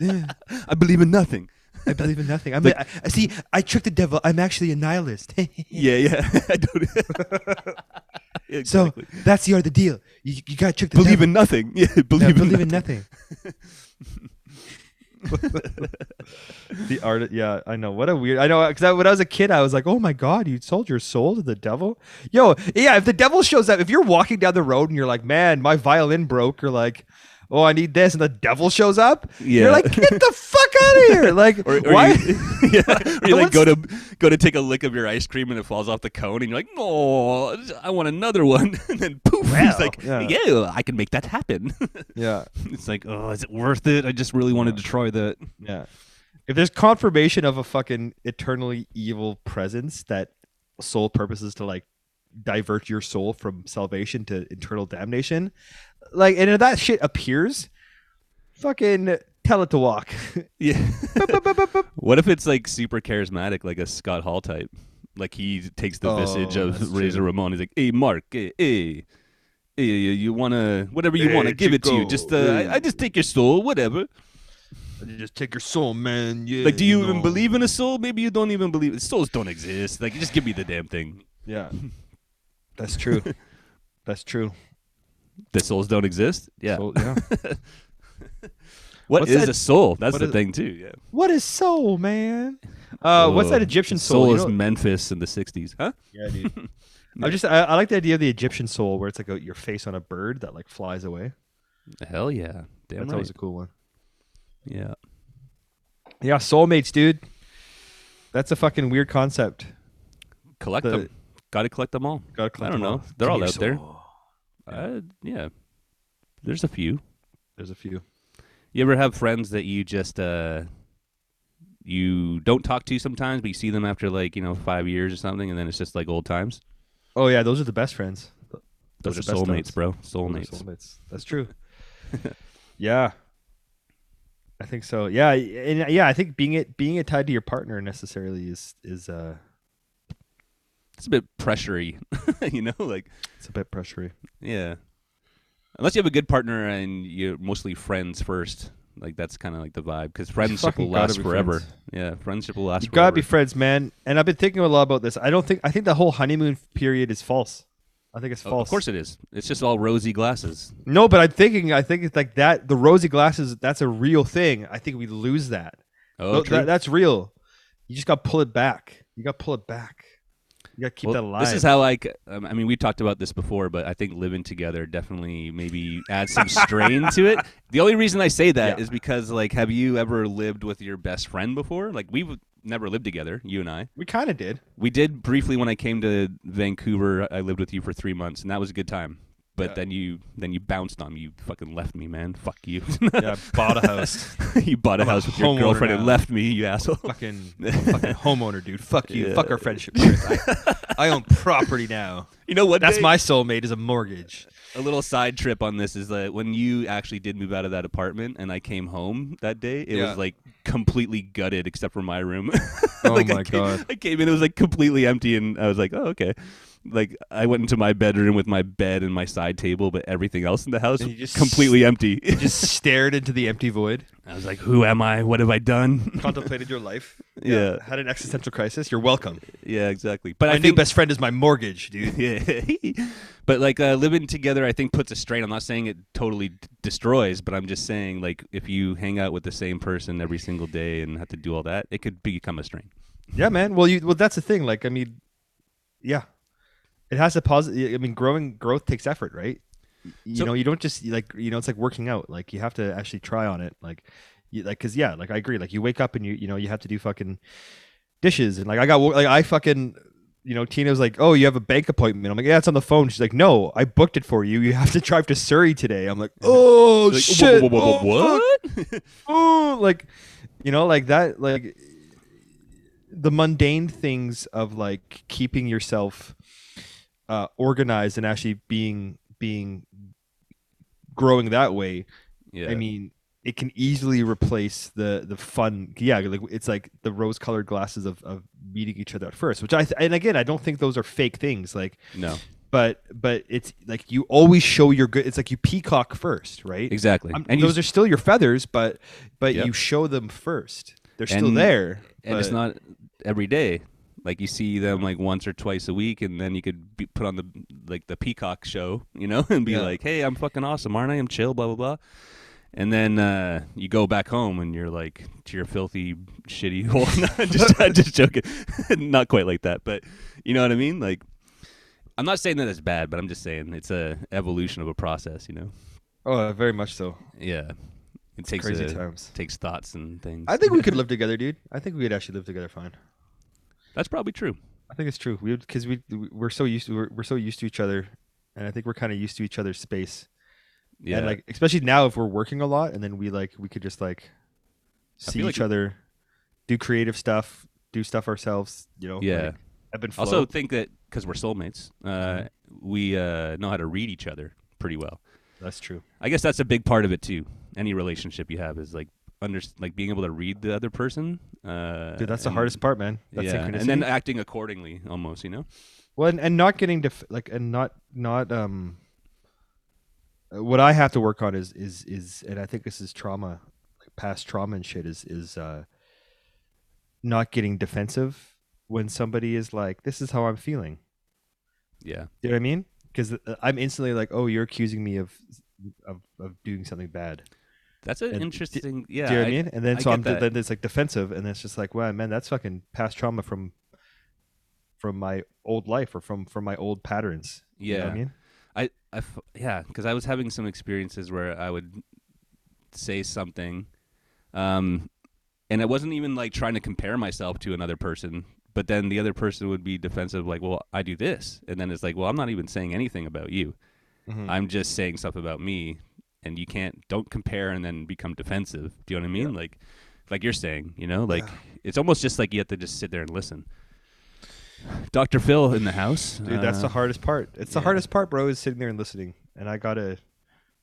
Speaker 1: Yeah,
Speaker 2: I believe in nothing.
Speaker 1: I believe in nothing. I'm
Speaker 2: Like-
Speaker 1: a, I, see. I tricked the devil. I'm actually a nihilist. [laughs]
Speaker 2: Yeah, yeah. [laughs] I don't. [laughs]
Speaker 1: So
Speaker 2: exactly.
Speaker 1: that's the art of the deal. You, you got to trick the devil
Speaker 2: believe
Speaker 1: devil.
Speaker 2: in nothing. Yeah, believe, in,
Speaker 1: in
Speaker 2: nothing.
Speaker 1: nothing. the art. Yeah, I know. What a weird. I know because when I was a kid, I was like, "Oh my god, you sold your soul to the devil." Yo, yeah. If the devil shows up, if you're walking down the road and you're like, "Man, my violin broke," or like. Oh, I need this, and the devil shows up.
Speaker 2: Yeah.
Speaker 1: You're like, get the fuck out of [laughs] here! Like,
Speaker 2: Or, or
Speaker 1: why?
Speaker 2: You, [laughs] [laughs] yeah, or you like go to go to take a lick of your ice cream and it falls off the cone and you're like, no, I want another one. And then poof,
Speaker 1: Well,
Speaker 2: he's like,
Speaker 1: yeah.
Speaker 2: yeah. I can make that happen.
Speaker 1: yeah,
Speaker 2: it's like, oh, is it worth it? I just really wanted to try that.
Speaker 1: yeah. If there's confirmation of a fucking eternally evil presence that sole purpose is to like divert your soul from salvation to eternal damnation, like, and if that shit appears, fucking tell it to walk. [laughs]
Speaker 2: Yeah. [laughs] what if it's like super charismatic, like a Scott Hall type? Like he takes the
Speaker 1: Oh,
Speaker 2: visage of Razor
Speaker 1: true.
Speaker 2: Ramon. He's like, hey, Mark, hey, hey. Hey, you, you wanna whatever you
Speaker 1: Hey,
Speaker 2: wanna give it to you. Just uh,
Speaker 1: hey.
Speaker 2: I, I just take your soul, whatever.
Speaker 1: you just take your soul, man. Yeah.
Speaker 2: Like, do you even
Speaker 1: know.
Speaker 2: believe in a soul? Maybe you don't even believe. Souls don't exist. Like, just give me the damn thing.
Speaker 1: Yeah, that's true. [laughs] that's true.
Speaker 2: The souls don't exist. Yeah.
Speaker 1: Soul- yeah. [laughs]
Speaker 2: what
Speaker 1: What's
Speaker 2: is
Speaker 1: that-
Speaker 2: a soul? That's
Speaker 1: what
Speaker 2: the
Speaker 1: is-
Speaker 2: thing too. Yeah.
Speaker 1: what is soul, man? Uh, what's that Egyptian
Speaker 2: Soul,
Speaker 1: soul? You
Speaker 2: is Memphis in the '60s, huh?
Speaker 1: Yeah, dude. [laughs] I just I, I like the idea of the Egyptian soul where it's like a, your face on a bird that like flies away.
Speaker 2: Hell yeah. Damn
Speaker 1: That's
Speaker 2: right.
Speaker 1: always a cool one.
Speaker 2: yeah.
Speaker 1: Yeah, soulmates, dude. That's a fucking weird concept.
Speaker 2: Collect
Speaker 1: The-
Speaker 2: them. Got to collect them all.
Speaker 1: Gotta collect
Speaker 2: I don't
Speaker 1: them all.
Speaker 2: know. They're
Speaker 1: Give
Speaker 2: all
Speaker 1: me your
Speaker 2: out there.
Speaker 1: Yeah.
Speaker 2: Uh, yeah. There's a few.
Speaker 1: There's a few.
Speaker 2: You ever have friends that you just uh you don't talk to sometimes, but you see them after like you know five years or something, and then it's just like old times.
Speaker 1: Oh yeah, those are the best friends.
Speaker 2: Those,
Speaker 1: Those
Speaker 2: are
Speaker 1: are
Speaker 2: soulmates,
Speaker 1: ones.
Speaker 2: bro. Soulmates.
Speaker 1: soulmates. That's true. [laughs] yeah. I think so. Yeah, and yeah, I think being it being it tied to your partner necessarily is is uh
Speaker 2: It's a bit pressury, [laughs] you know, like
Speaker 1: it's a bit pressury.
Speaker 2: yeah. Unless you have a good partner and you're mostly friends first, like that's kind of like the vibe because friendship will last forever.
Speaker 1: friends.
Speaker 2: Yeah, friendship will last forever.
Speaker 1: You
Speaker 2: forever.
Speaker 1: gotta be friends, man. And I've been thinking a lot about this. I don't think I think the whole honeymoon period is false. I think it's false.
Speaker 2: Of course it is. It's just all rosy glasses.
Speaker 1: No, but I'm thinking I think it's like that. The rosy glasses. That's a real thing. I think we lose that.
Speaker 2: Oh, true.
Speaker 1: that- that's real. You just got to pull it back. You got to pull it back. You got to keep
Speaker 2: Well,
Speaker 1: that alive.
Speaker 2: This is how I. c- Um, I mean, we talked about this before, but I think living together definitely maybe adds some strain to it. [laughs] The only reason I say that is
Speaker 1: Yeah.
Speaker 2: because, like, have you ever lived with your best friend before? Like, we've never lived together, you and I.
Speaker 1: we kind of did.
Speaker 2: We did briefly when I came to Vancouver. I lived with you for three months, and that was a good time. But
Speaker 1: Yeah.
Speaker 2: then you then you bounced on me. You fucking left me, man. Fuck you.
Speaker 1: Yeah, bought a [laughs] house.
Speaker 2: you bought a
Speaker 1: I'm a
Speaker 2: house with your girlfriend and left me, you asshole.
Speaker 1: fucking [laughs] fucking homeowner, dude. Fuck you.
Speaker 2: Yeah.
Speaker 1: Fuck our friendship. I, [laughs] I own property now.
Speaker 2: You know what?
Speaker 1: That's
Speaker 2: Dave?
Speaker 1: my soulmate. Is a mortgage.
Speaker 2: a little side trip on this is that when you actually did move out of that apartment and I came home that day, it
Speaker 1: Yeah.
Speaker 2: was like completely gutted except for my room.
Speaker 1: Oh
Speaker 2: Like, I
Speaker 1: my
Speaker 2: came-
Speaker 1: God.
Speaker 2: I came in, it was like completely empty, and I was like, oh okay. Like I went into my bedroom with my bed and my side table, but everything else in the house was
Speaker 1: just
Speaker 2: completely empty.
Speaker 1: You just [laughs] stared into the empty void.
Speaker 2: I was like, who am I? What have I done? [laughs]
Speaker 1: Contemplated your life.
Speaker 2: Yeah.
Speaker 1: Had an existential crisis. You're welcome.
Speaker 2: yeah, exactly. But
Speaker 1: My
Speaker 2: I
Speaker 1: new
Speaker 2: think
Speaker 1: best friend is my mortgage, dude. [laughs]
Speaker 2: yeah. but like uh, living together, I think puts a strain. I'm not saying it totally d- destroys, but I'm just saying like if you hang out with the same person every single day and have to do all that, it could become a strain.
Speaker 1: Yeah, man. Well, you well that's the thing. Like, I mean, yeah, it has a positive. I mean, growing growth takes effort, right? You
Speaker 2: So-
Speaker 1: know, you don't just like you know, it's like working out. Like, you have to actually try on it. Like, you, like, cause yeah, like I agree. Like, you wake up and you you know you have to do fucking dishes and like I got like I fucking. You know, Tina was like, "Oh, you have a bank appointment." I'm like, "Yeah, it's on the phone." She's like, "No, I booked it for you. You have to drive to Surrey today." I'm like, "Oh
Speaker 2: Like,
Speaker 1: shit! Oh,
Speaker 2: what? [laughs]
Speaker 1: oh, like you know, like that, like the mundane things of like keeping yourself uh, organized and actually being being growing that way.
Speaker 2: yeah.
Speaker 1: I mean, it can easily replace the the fun. Yeah, like it's like the rose colored glasses of of meeting each other at first, which I th- and again, I don't think those are fake things. Like,
Speaker 2: no,
Speaker 1: but but it's like you always show your good. It's like you peacock first, right?
Speaker 2: exactly.
Speaker 1: I'm-
Speaker 2: and you,
Speaker 1: those are still your feathers, but but
Speaker 2: Yep.
Speaker 1: you show them first. They're still there.
Speaker 2: and it's not every day. Like you see them like once or twice a week, and then you could be put on the like the Peacock show, you know, [laughs] and be
Speaker 1: Yeah.
Speaker 2: like, "Hey, I'm fucking awesome, aren't I? I'm chill, blah blah blah." And then uh, you go back home, and you're like to your filthy, shitty [laughs] hole. No, just, I'm just joking, [laughs] not quite like that, but you know what I mean. Like, I'm not saying that it's bad, but I'm just saying it's a evolution of a process, you know.
Speaker 1: Oh, very much so.
Speaker 2: Yeah, it takes
Speaker 1: Crazy
Speaker 2: a-
Speaker 1: times.
Speaker 2: takes thoughts and things.
Speaker 1: I think we could live together, dude. I think we could actually live together fine.
Speaker 2: That's probably true.
Speaker 1: I think it's true. We because we we're so used to we're, we're so used to each other, and I think we're kind of used to each other's space.
Speaker 2: Yeah,
Speaker 1: And like especially now if we're working a lot, and then we like we could just like see each
Speaker 2: like-
Speaker 1: other, do creative stuff, do stuff ourselves. You know.
Speaker 2: Yeah.
Speaker 1: Like, ebb and flow.
Speaker 2: Also, think that because we're soulmates, uh,
Speaker 1: Mm-hmm.
Speaker 2: we uh, know how to read each other pretty well.
Speaker 1: that's true.
Speaker 2: I guess that's a big part of it too. Any relationship you have is like under like being able to read the other person. Uh,
Speaker 1: Dude, that's the hardest part, man. That's
Speaker 2: yeah, and then acting accordingly, almost. You know.
Speaker 1: Well, and, and not getting def- like and not not um. uh, What I have to work on is is is, and I think this is trauma, like past trauma and shit. Is is uh. Not getting defensive when somebody is like, "This is how I'm feeling."
Speaker 2: Yeah.
Speaker 1: You know what I mean? Because I'm instantly like, "Oh, you're accusing me of of, of doing something bad."
Speaker 2: That's an
Speaker 1: And d-
Speaker 2: interesting. yeah.
Speaker 1: Do you know what I mean? And then
Speaker 2: I
Speaker 1: so I'm
Speaker 2: that.
Speaker 1: then it's like defensive, and it's just like, wow, man, that's fucking past trauma from from my old life or from from my old patterns. You know what
Speaker 2: Yeah.
Speaker 1: I mean,
Speaker 2: I, I f- yeah, because I was having some experiences where I would say something, um, and I wasn't even like trying to compare myself to another person, but then the other person would be defensive, like, well, I do this, and then it's like, well, I'm not even saying anything about you.
Speaker 1: Mhm.
Speaker 2: I'm just saying stuff about me, and you can't don't compare and then become defensive. Do you know what I mean? Like, like you're saying, you know, like it's almost just like you have to just sit there and listen. Dr. Phil in the house,
Speaker 1: Dude, that's the
Speaker 2: Uh,
Speaker 1: hardest part. It's the
Speaker 2: yeah.
Speaker 1: hardest part, bro, is sitting there and listening. And I gotta,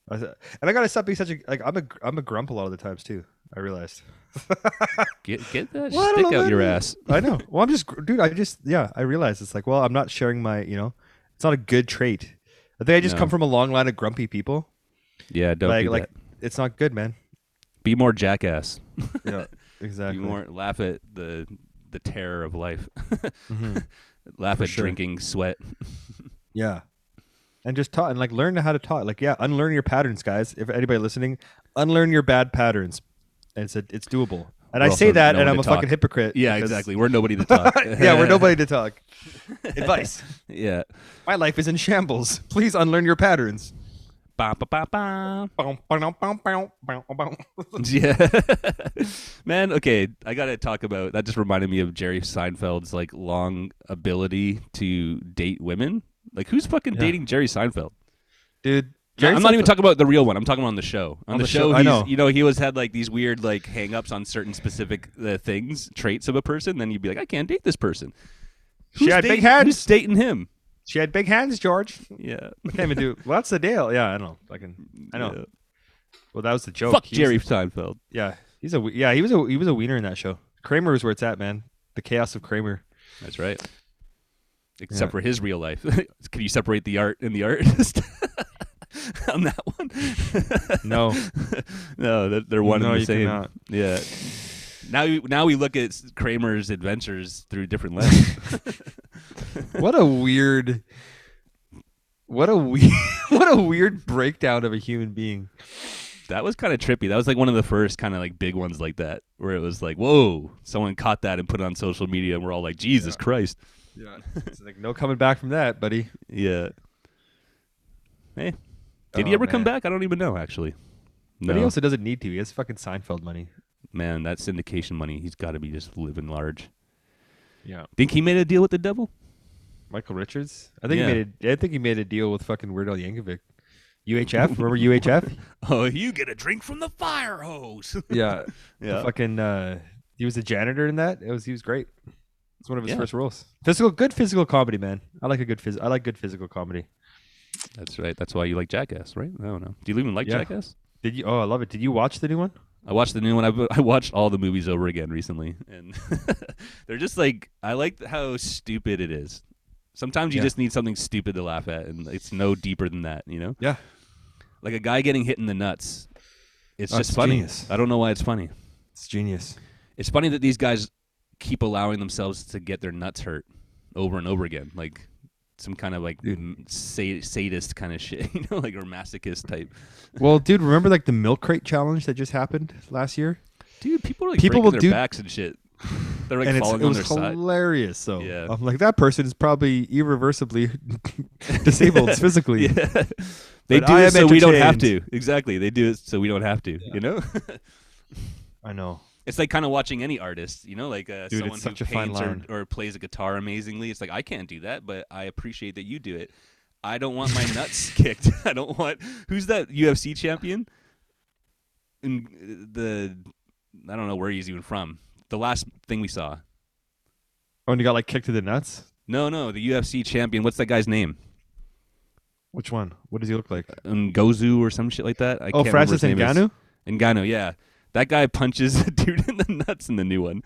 Speaker 1: I th- and I gotta stop being such a like. I'm a I'm a grump a lot of the times too. I realized. [laughs]
Speaker 2: get get that
Speaker 1: Well,
Speaker 2: stick
Speaker 1: know,
Speaker 2: out your ass. [laughs]
Speaker 1: I know. Well, I'm just, dude. I just, yeah. I realize it's like, well, I'm not sharing my, you know, it's not a good trait. I think I just
Speaker 2: No.
Speaker 1: come from a long line of grumpy people.
Speaker 2: Yeah, don't
Speaker 1: like,
Speaker 2: do
Speaker 1: like,
Speaker 2: that.
Speaker 1: it's not good, man.
Speaker 2: Be more jackass. [laughs]
Speaker 1: Yeah, [laughs] exactly.
Speaker 2: Be
Speaker 1: exactly.
Speaker 2: more laugh at the the terror of life. [laughs]
Speaker 1: Mhm.
Speaker 2: laugh
Speaker 1: For
Speaker 2: at
Speaker 1: sure.
Speaker 2: drinking sweat.
Speaker 1: Yeah. And just talk and like learn how to talk. Like, yeah, unlearn your patterns, guys. If anybody listening, unlearn your bad patterns. And it's a, it's doable. And
Speaker 2: We're
Speaker 1: I say that,
Speaker 2: no
Speaker 1: and I'm a
Speaker 2: talk.
Speaker 1: fucking hypocrite.
Speaker 2: Yeah,
Speaker 1: because-
Speaker 2: exactly. We're nobody to talk.
Speaker 1: yeah, we're nobody to talk. Advice.
Speaker 2: Yeah.
Speaker 1: My life is in shambles. Please unlearn your patterns.
Speaker 2: Yeah. Man, okay, I got to talk about that just reminded me of Jerry Seinfeld's like long ability to date women. Like who's fucking
Speaker 1: Yeah.
Speaker 2: dating Jerry Seinfeld?
Speaker 1: Dude,
Speaker 2: No, I'm not even talking about the real one. I'm talking about on the show. On,
Speaker 1: On
Speaker 2: the,
Speaker 1: the
Speaker 2: show,
Speaker 1: show, I know.
Speaker 2: you know, he always had like these weird like hang-ups on certain specific uh, things, traits of a person. Then you'd be like, I can't date this person.
Speaker 1: She
Speaker 2: Who's
Speaker 1: had big
Speaker 2: dating-
Speaker 1: hands.
Speaker 2: Who's dating him?
Speaker 1: She had big hands, George.
Speaker 2: Yeah.
Speaker 1: I can't even do. [laughs] What's the deal? Yeah, I know. Fucking, I know.
Speaker 2: Yeah.
Speaker 1: Well, that was the joke.
Speaker 2: Fuck
Speaker 1: He was-
Speaker 2: Jerry Seinfeld.
Speaker 1: yeah, he's a we- yeah. He was a he was a wiener in that show. Kramer is where it's at, man. The chaos of Kramer.
Speaker 2: That's right. Except
Speaker 1: Yeah.
Speaker 2: for his real life. [laughs] Can you separate the art and the artist [laughs] on that one?
Speaker 1: No,
Speaker 2: no, they're, they're one
Speaker 1: No,
Speaker 2: and the
Speaker 1: you
Speaker 2: same.
Speaker 1: cannot.
Speaker 2: Yeah. Now, we, now we look at Kramer's adventures through different lenses. [laughs]
Speaker 1: what a weird, what a weird, [laughs] what a weird breakdown of a human being.
Speaker 2: that was kind of trippy. That was like one of the first kind of like big ones like that, where it was like, whoa, someone caught that and put it on social media, and we're all like, Jesus Christ.
Speaker 1: Yeah, it's like no coming back from that, buddy.
Speaker 2: Yeah. Hey, did he
Speaker 1: Oh,
Speaker 2: ever come back? I don't even know actually.
Speaker 1: But he also doesn't need to. He has fucking Seinfeld money.
Speaker 2: Man, that syndication money, he's got to be just living large.
Speaker 1: Yeah,
Speaker 2: Think he made a deal with the devil?
Speaker 1: Michael Richards. I think
Speaker 2: Yeah.
Speaker 1: he made a. I think he made a deal with fucking Weird Al Yankovic. UHF. [laughs] Remember UHF?
Speaker 2: Oh, you get a drink from the fire hose. [laughs]
Speaker 1: yeah. [laughs]
Speaker 2: yeah.
Speaker 1: Fucking. Uh, he was a janitor in that. It was. He was great. It's one of his
Speaker 2: Yeah.
Speaker 1: first roles. Physical, good physical comedy, man. I like a good phys. I like good physical comedy.
Speaker 2: That's right. That's why you like Jackass, right? I don't know. Do you even like
Speaker 1: Yeah.
Speaker 2: Jackass?
Speaker 1: Did you? Oh, I love it. Did you watch the new one?
Speaker 2: I watched the new one. I, [laughs] I watched all the movies over again recently, and [laughs] they're just like I like how stupid it is. Sometimes you
Speaker 1: Yeah.
Speaker 2: just need something stupid to laugh at, and it's no deeper than that. You know,
Speaker 1: Yeah.
Speaker 2: like a guy getting hit in the nuts. It's
Speaker 1: Oh,
Speaker 2: just
Speaker 1: it's
Speaker 2: funny.
Speaker 1: genius.
Speaker 2: I don't know why it's funny.
Speaker 1: It's genius.
Speaker 2: It's funny that these guys keep allowing themselves to get their nuts hurt over and over again, like some kind of like
Speaker 1: Dude.
Speaker 2: sadist kind of shit, [laughs] you know, like or masochist type.
Speaker 1: well, dude, remember like the milk crate challenge that just happened last year?
Speaker 2: Dude, people are like
Speaker 1: People will
Speaker 2: their
Speaker 1: do-
Speaker 2: backs and shit. They're like
Speaker 1: and it's,
Speaker 2: falling
Speaker 1: it
Speaker 2: on
Speaker 1: was
Speaker 2: their side.
Speaker 1: hilarious. So
Speaker 2: Yeah.
Speaker 1: I'm like, that person is probably irreversibly [laughs] disabled [laughs] physically.
Speaker 2: Yeah. they
Speaker 1: But
Speaker 2: do
Speaker 1: I
Speaker 2: it so we don't have to. Exactly. They do it so we don't have to. You know?
Speaker 1: I know.
Speaker 2: It's like kind of watching any artist, you know, like uh,
Speaker 1: Dude,
Speaker 2: someone who paints or, or plays a guitar amazingly. It's like I can't do that, but I appreciate that you do it. I don't want my nuts [laughs] kicked. [laughs] I don't want who's that UFC champion? In uh, the I don't know where he's even from. The last thing we saw.
Speaker 1: Oh, and you got like kicked to the nuts.
Speaker 2: No, no, the UFC champion. What's that guy's name?
Speaker 1: Which one? What does he look like?
Speaker 2: Ngozu or some shit like that. I
Speaker 1: oh,
Speaker 2: can't
Speaker 1: Francis. Ngannou.
Speaker 2: Ngannou, yeah. That guy punches [laughs] a dude in the nuts in the new one.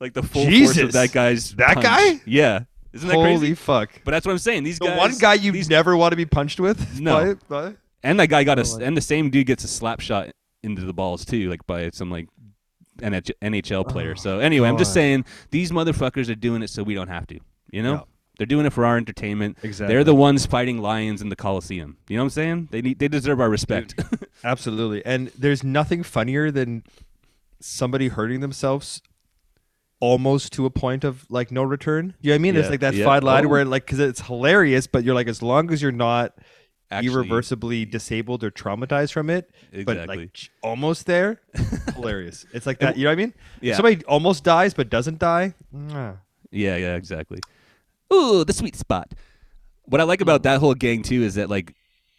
Speaker 2: Like the full force of
Speaker 1: Jesus.
Speaker 2: that guy's
Speaker 1: That
Speaker 2: punch.
Speaker 1: guy?
Speaker 2: Yeah. Isn't that
Speaker 1: Holy
Speaker 2: crazy?
Speaker 1: fuck!
Speaker 2: But that's what I'm saying. These
Speaker 1: The
Speaker 2: guys
Speaker 1: one guy you
Speaker 2: these,
Speaker 1: never want to be punched with. [laughs]
Speaker 2: No.
Speaker 1: by- by-
Speaker 2: and that guy got a
Speaker 1: Oh, like-
Speaker 2: and the same dude gets a slap shot into the balls too, like by some like NH- NHL player.
Speaker 1: Oh,
Speaker 2: so anyway, I'm just saying these motherfuckers are doing it so we don't have to. You know?
Speaker 1: Yeah.
Speaker 2: They're doing it for our entertainment.
Speaker 1: Exactly.
Speaker 2: They're the ones fighting lions in the Coliseum. You know what I'm saying? They need they deserve our respect. [laughs]
Speaker 1: Absolutely. And there's nothing funnier than somebody hurting themselves almost to a point of like no return. You know what I mean?
Speaker 2: Yeah,
Speaker 1: like that
Speaker 2: yeah.
Speaker 1: fine line
Speaker 2: Oh.
Speaker 1: where like because it's hilarious, but you're like as long as you're not
Speaker 2: Actually,
Speaker 1: irreversibly disabled or traumatized from it, but like almost there, [laughs] hilarious. It's like that. You know what I mean?
Speaker 2: Yeah.
Speaker 1: Somebody almost dies but doesn't die.
Speaker 2: Yeah, yeah, exactly. Ooh, the sweet spot. What I like about that whole gang too is that like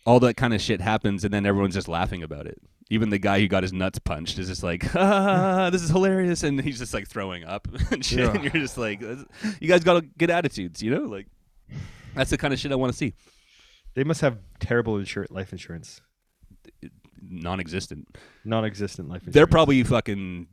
Speaker 2: all that kind of shit happens and then everyone's just laughing about it. Even the guy who got his nuts punched is just like, [laughs] ah, this is hilarious, and he's just like throwing up [laughs] and shit.
Speaker 1: Yeah.
Speaker 2: And you're just like, you guys got good attitudes, you know? Like, that's the kind of shit I want to see.
Speaker 1: They must have terrible insur- life insurance,
Speaker 2: Non-existent.
Speaker 1: non-existent life insurance.
Speaker 2: They're probably fucking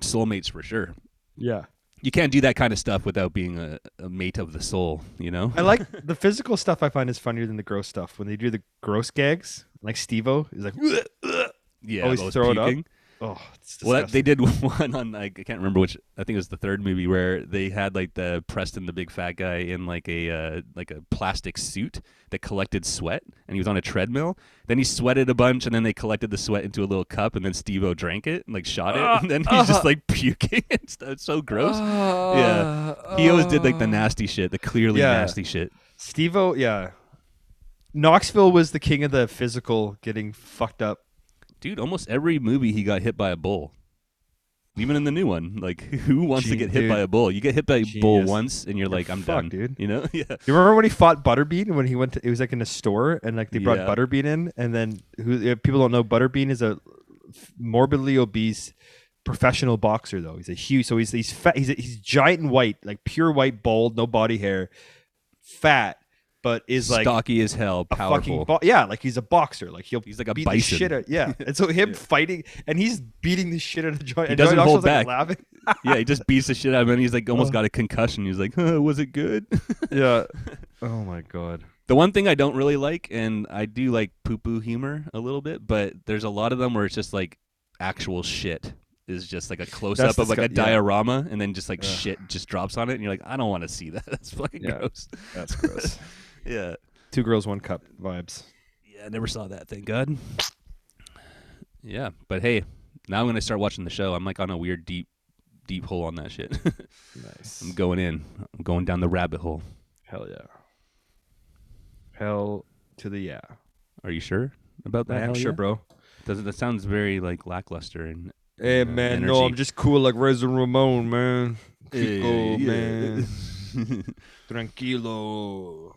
Speaker 2: soulmates for sure.
Speaker 1: yeah.
Speaker 2: You can't do that kind of stuff without being a, a mate of the soul, you know?
Speaker 1: I like [laughs] the physical stuff. I find is funnier than the gross stuff. When they do the gross gags, like Steve-O is like, [laughs]
Speaker 2: yeah,
Speaker 1: always
Speaker 2: always
Speaker 1: throw it up. Oh, it's
Speaker 2: Well, that, they did [laughs] one on like I can't remember which. I think it was the third movie where they had like the Preston the big fat guy in like a uh, like a plastic suit that collected sweat, and he was on a treadmill. Then he sweated a bunch, and then they collected the sweat into a little cup, and then Steve-O drank it and like shot it,
Speaker 1: Ah, [laughs]
Speaker 2: and then he's just
Speaker 1: ah.
Speaker 2: like puking. [laughs] it's, it's so gross. yeah, he always did like the nasty shit, the clearly
Speaker 1: Yeah.
Speaker 2: nasty shit.
Speaker 1: Steve-O, yeah. Knoxville was the king of the physical getting fucked up.
Speaker 2: Dude, almost every movie he got hit by a bull. Even in the new one, like [laughs] who wants to get hit
Speaker 1: dude.
Speaker 2: by a bull? You get hit by a bull once, and you're
Speaker 1: You're
Speaker 2: like, I'm
Speaker 1: fucked,
Speaker 2: done,
Speaker 1: dude.
Speaker 2: You know? [laughs] Yeah.
Speaker 1: You remember when he fought Butterbean when he went to it was like in a store and like they brought
Speaker 2: Yeah.
Speaker 1: Butterbean in and then who if people don't know Butterbean is a morbidly obese professional boxer though. He's a huge so he's he's fat he's he's giant and white, like pure white bald, no body hair, fat, but is like
Speaker 2: stocky as hell, powerful.
Speaker 1: fucking bo- yeah, like he's a boxer. Like he'll
Speaker 2: He's like a
Speaker 1: beat
Speaker 2: bison.
Speaker 1: the shit out. Yeah, and so him
Speaker 2: Yeah.
Speaker 1: fighting and he's beating the shit out of Joy.
Speaker 2: He
Speaker 1: and
Speaker 2: doesn't
Speaker 1: Joy
Speaker 2: hold
Speaker 1: Knoxville's, like,
Speaker 2: back.
Speaker 1: laughing. [laughs]
Speaker 2: yeah, he just beats the shit out of him. and He's like [laughs] almost
Speaker 1: Oh.
Speaker 2: got a concussion. He's like, huh, was it good? [laughs]
Speaker 1: yeah. Oh my god.
Speaker 2: the one thing I don't really like, and I do like poo poo humor a little bit, but there's a lot of them where it's just like actual shit is just like a close up of like a
Speaker 1: disgu- yeah.
Speaker 2: diorama, and then just like shit just drops on it, and you're like, I don't want to see that. That's fucking
Speaker 1: Yeah.
Speaker 2: gross.
Speaker 1: That's gross.
Speaker 2: Yeah.
Speaker 1: Two girls, one cup vibes.
Speaker 2: Yeah, I never saw that. Thank God. Yeah, but hey, now I'm gonna start watching the show. I'm like on a weird deep, deep hole on that shit. [laughs]
Speaker 1: Nice.
Speaker 2: I'm going in. I'm going down the rabbit hole.
Speaker 1: Hell yeah. Hell to the yeah.
Speaker 2: Are you sure about that?
Speaker 1: I am sure,
Speaker 2: yeah?
Speaker 1: bro.
Speaker 2: Does that sounds very like lackluster and
Speaker 1: Hey man, no. I'm just cool like Razor Ramon, man. Chico,
Speaker 2: Eh, yeah.
Speaker 1: man. [laughs] Tranquilo.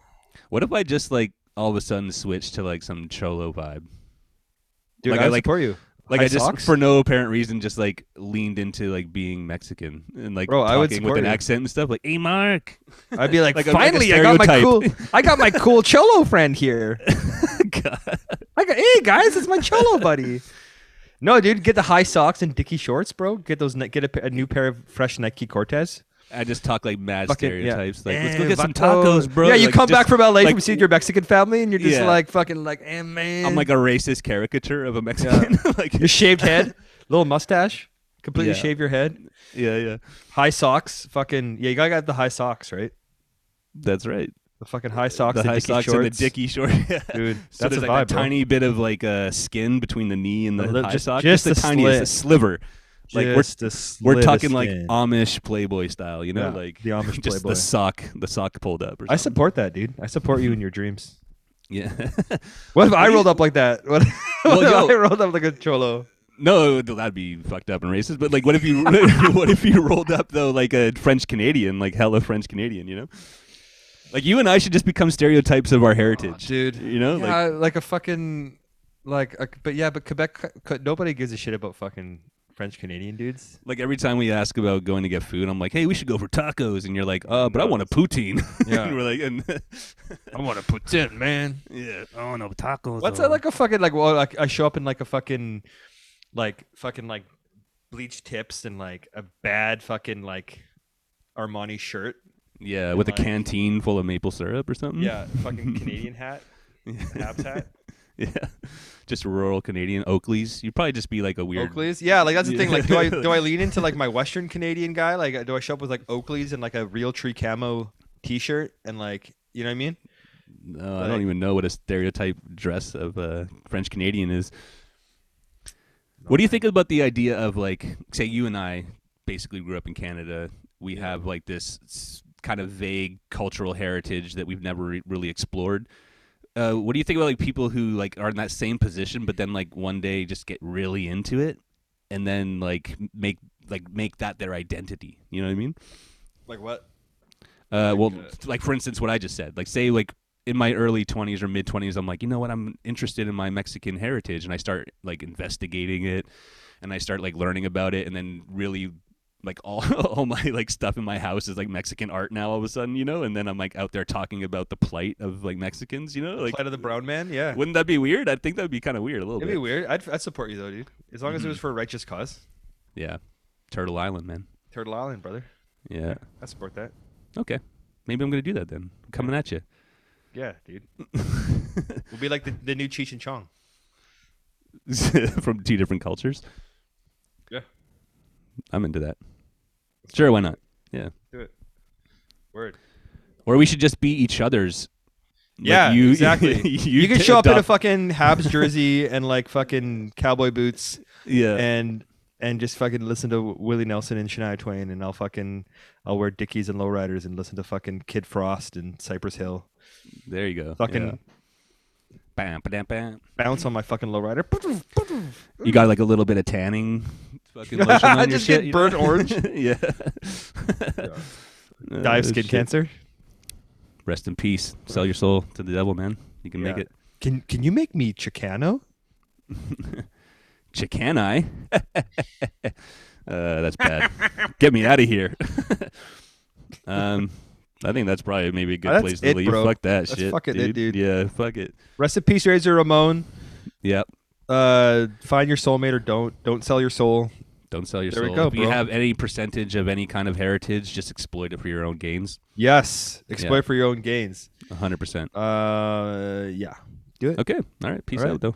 Speaker 2: What if I just like all of a sudden switch to like some cholo vibe?
Speaker 1: Dude,
Speaker 2: Like,
Speaker 1: I,
Speaker 2: I like-
Speaker 1: support you.
Speaker 2: Like
Speaker 1: High
Speaker 2: I just
Speaker 1: socks?
Speaker 2: for no apparent reason just like leaned into like being Mexican and like
Speaker 1: Bro, I
Speaker 2: talking
Speaker 1: would
Speaker 2: with an
Speaker 1: you.
Speaker 2: accent and stuff like, "Hey Mark."
Speaker 1: I'd be like, [laughs]
Speaker 2: like
Speaker 1: finally, I got my cool. I got my cool [laughs] cholo friend here. [laughs]
Speaker 2: God.
Speaker 1: I got, hey guys, it's my cholo buddy. No, dude, get the high socks and dicky shorts, bro. Get those, get a, a new pair of fresh Nike Cortez.
Speaker 2: I just talk like mad
Speaker 1: Fucking- yeah.
Speaker 2: stereotypes. Like, let's
Speaker 1: Eh,
Speaker 2: go get some
Speaker 1: vato.
Speaker 2: tacos, bro.
Speaker 1: Yeah, you
Speaker 2: Like,
Speaker 1: come
Speaker 2: just-
Speaker 1: back from LA
Speaker 2: like-
Speaker 1: from seeing your Mexican family, and you're just
Speaker 2: Yeah.
Speaker 1: like fucking like, eh, man.
Speaker 2: I'm like a racist caricature of a Mexican. [laughs] like,
Speaker 1: your shaved head, little mustache, completely
Speaker 2: Yeah.
Speaker 1: shave your head,
Speaker 2: yeah, yeah,
Speaker 1: high socks, fucking yeah. You gotta the high socks, right?
Speaker 2: that's right.
Speaker 1: The fucking high socks,
Speaker 2: the
Speaker 1: the,
Speaker 2: high
Speaker 1: dicky
Speaker 2: socks and the dicky short. Yeah. [laughs]
Speaker 1: dude.
Speaker 2: So
Speaker 1: That's
Speaker 2: there's
Speaker 1: a
Speaker 2: like
Speaker 1: vibe, bro.
Speaker 2: tiny bit of like uh, skin between the knee and the
Speaker 1: A little-
Speaker 2: high
Speaker 1: just-
Speaker 2: sock,
Speaker 1: just
Speaker 2: the
Speaker 1: a
Speaker 2: tiniest, a sliver. Like we're we're talking like. Amish Playboy style, you know,
Speaker 1: Yeah,
Speaker 2: like
Speaker 1: the Amish [laughs]
Speaker 2: just
Speaker 1: Playboy.
Speaker 2: the sock, the sock pulled up. Or
Speaker 1: I support that, dude. I support you in your dreams. [laughs]
Speaker 2: Yeah. [laughs]
Speaker 1: What if I rolled up like that? What,
Speaker 2: Well,
Speaker 1: what if
Speaker 2: yo-
Speaker 1: I rolled up like a cholo?
Speaker 2: no, that'd be fucked up and racist. But like, what if you what if you rolled up though like a French Canadian, like hella French Canadian, you know? Like you and I should just become stereotypes of our heritage,
Speaker 1: dude.
Speaker 2: You know, like
Speaker 1: like, a fucking like, a, but yeah, but Quebec, nobody gives a shit about fucking French Canadian dudes.
Speaker 2: like every time we ask about going to get food, I'm like, hey, we should go for tacos, and you're like, uh, but I want a poutine. [laughs]
Speaker 1: Yeah.
Speaker 2: and we're like, and
Speaker 1: I want a poutine, man. [laughs]
Speaker 2: yeah, oh no, tacos.
Speaker 1: What's that like a fucking like? Well, like I show up in like a fucking, like fucking like bleached tips and like a bad fucking like Armani shirt.
Speaker 2: Yeah, with a canteen full of maple syrup or something.
Speaker 1: Yeah, fucking Canadian hat, [laughs] Habs hat.
Speaker 2: yeah, just rural Canadian Oakleys. You'd probably just be like a weird.
Speaker 1: Oakleys, yeah, like that's the thing. Like, do I do I [laughs] lean into like my Western Canadian guy? Like, do I show up with like Oakleys and like a real tree camo T-shirt and like, you know what I mean?
Speaker 2: No, I don't even know what a stereotype dress of a French Canadian is. What do you think about the idea of like, say, you and I basically grew up in Canada. We have like this kind of vague cultural heritage that we've never re- really explored. Uh, what do you think about like people who like are in that same position, but then like one day just get really into it, and then like make like make that their identity? You know what I mean?
Speaker 1: Like what?
Speaker 2: Uh, well, like for instance, what I just said. Like, say, like in my early 20s or mid 20s, I'm like, you know what? I'm interested in my Mexican heritage, and I start like investigating it, and I start like learning about it, and then really like all [laughs] all my like stuff in my house is like Mexican art now all of a sudden, you know, and then I'm like out there talking about the plight of like Mexicans, you know, like
Speaker 1: Plight of the brown man. Yeah.
Speaker 2: wouldn't that be weird? I think that would be kind of weird a little
Speaker 1: It'd
Speaker 2: bit.
Speaker 1: be weird. I'd, I'd support you though, dude. As long as it
Speaker 2: Mm-hmm.
Speaker 1: was for a righteous cause.
Speaker 2: Yeah, Turtle Island, man.
Speaker 1: Turtle Island, brother.
Speaker 2: Yeah.
Speaker 1: I support that.
Speaker 2: Okay. Maybe I'm gonna do that then. I'm coming at you.
Speaker 1: Yeah, dude. [laughs] we'll be like the, the new Cheech and Chong. [laughs]
Speaker 2: From two different cultures.
Speaker 1: Yeah.
Speaker 2: I'm into that. Sure, why not? Yeah.
Speaker 1: Do it. Word.
Speaker 2: Or we should just be each other's. like,
Speaker 1: Yeah,
Speaker 2: you,
Speaker 1: exactly. [laughs]
Speaker 2: you,
Speaker 1: You, can show up in a fucking Habs [laughs] jersey and like fucking cowboy boots
Speaker 2: yeah.
Speaker 1: and and just fucking listen to Willie Nelson and Shania Twain and I'll fucking I'll wear Dickies and lowriders and listen to fucking Kid Frost and Cypress Hill.
Speaker 2: there you go.
Speaker 1: Fucking
Speaker 2: Yeah. Bam, ba-dam, bam.
Speaker 1: bounce on my fucking lowrider.
Speaker 2: You got like a little bit of tanning fucking [laughs] lotion on your
Speaker 1: Just
Speaker 2: shit.
Speaker 1: get
Speaker 2: you
Speaker 1: burnt
Speaker 2: know?
Speaker 1: orange. [laughs]
Speaker 2: yeah. [laughs]
Speaker 1: Die of
Speaker 2: Uh,
Speaker 1: skin
Speaker 2: shit.
Speaker 1: cancer.
Speaker 2: Rest in peace. Sell your soul to the devil, man. You can make
Speaker 1: Yeah.
Speaker 2: it.
Speaker 1: Can can you make me Chicano?
Speaker 2: Chicani. uh, that's bad. Get me out of here. um, I think that's probably maybe a good
Speaker 1: That's
Speaker 2: place to
Speaker 1: it,
Speaker 2: leave.
Speaker 1: bro.
Speaker 2: Fuck that
Speaker 1: That's
Speaker 2: shit,
Speaker 1: fucking it,
Speaker 2: dude.
Speaker 1: dude.
Speaker 2: Yeah, fuck it.
Speaker 1: Rest in peace, Razor Ramon.
Speaker 2: Yep.
Speaker 1: Uh, find your soulmate or don't. Don't sell your soul.
Speaker 2: Don't sell your
Speaker 1: There we
Speaker 2: soul.
Speaker 1: go,
Speaker 2: if you have any percentage of any kind of heritage, just exploit it for your own gains.
Speaker 1: Yes, exploit
Speaker 2: Yeah.
Speaker 1: for your own gains.
Speaker 2: hundred percent.
Speaker 1: Uh, yeah, do it.
Speaker 2: Okay. All right. Peace
Speaker 1: All right.
Speaker 2: out, though.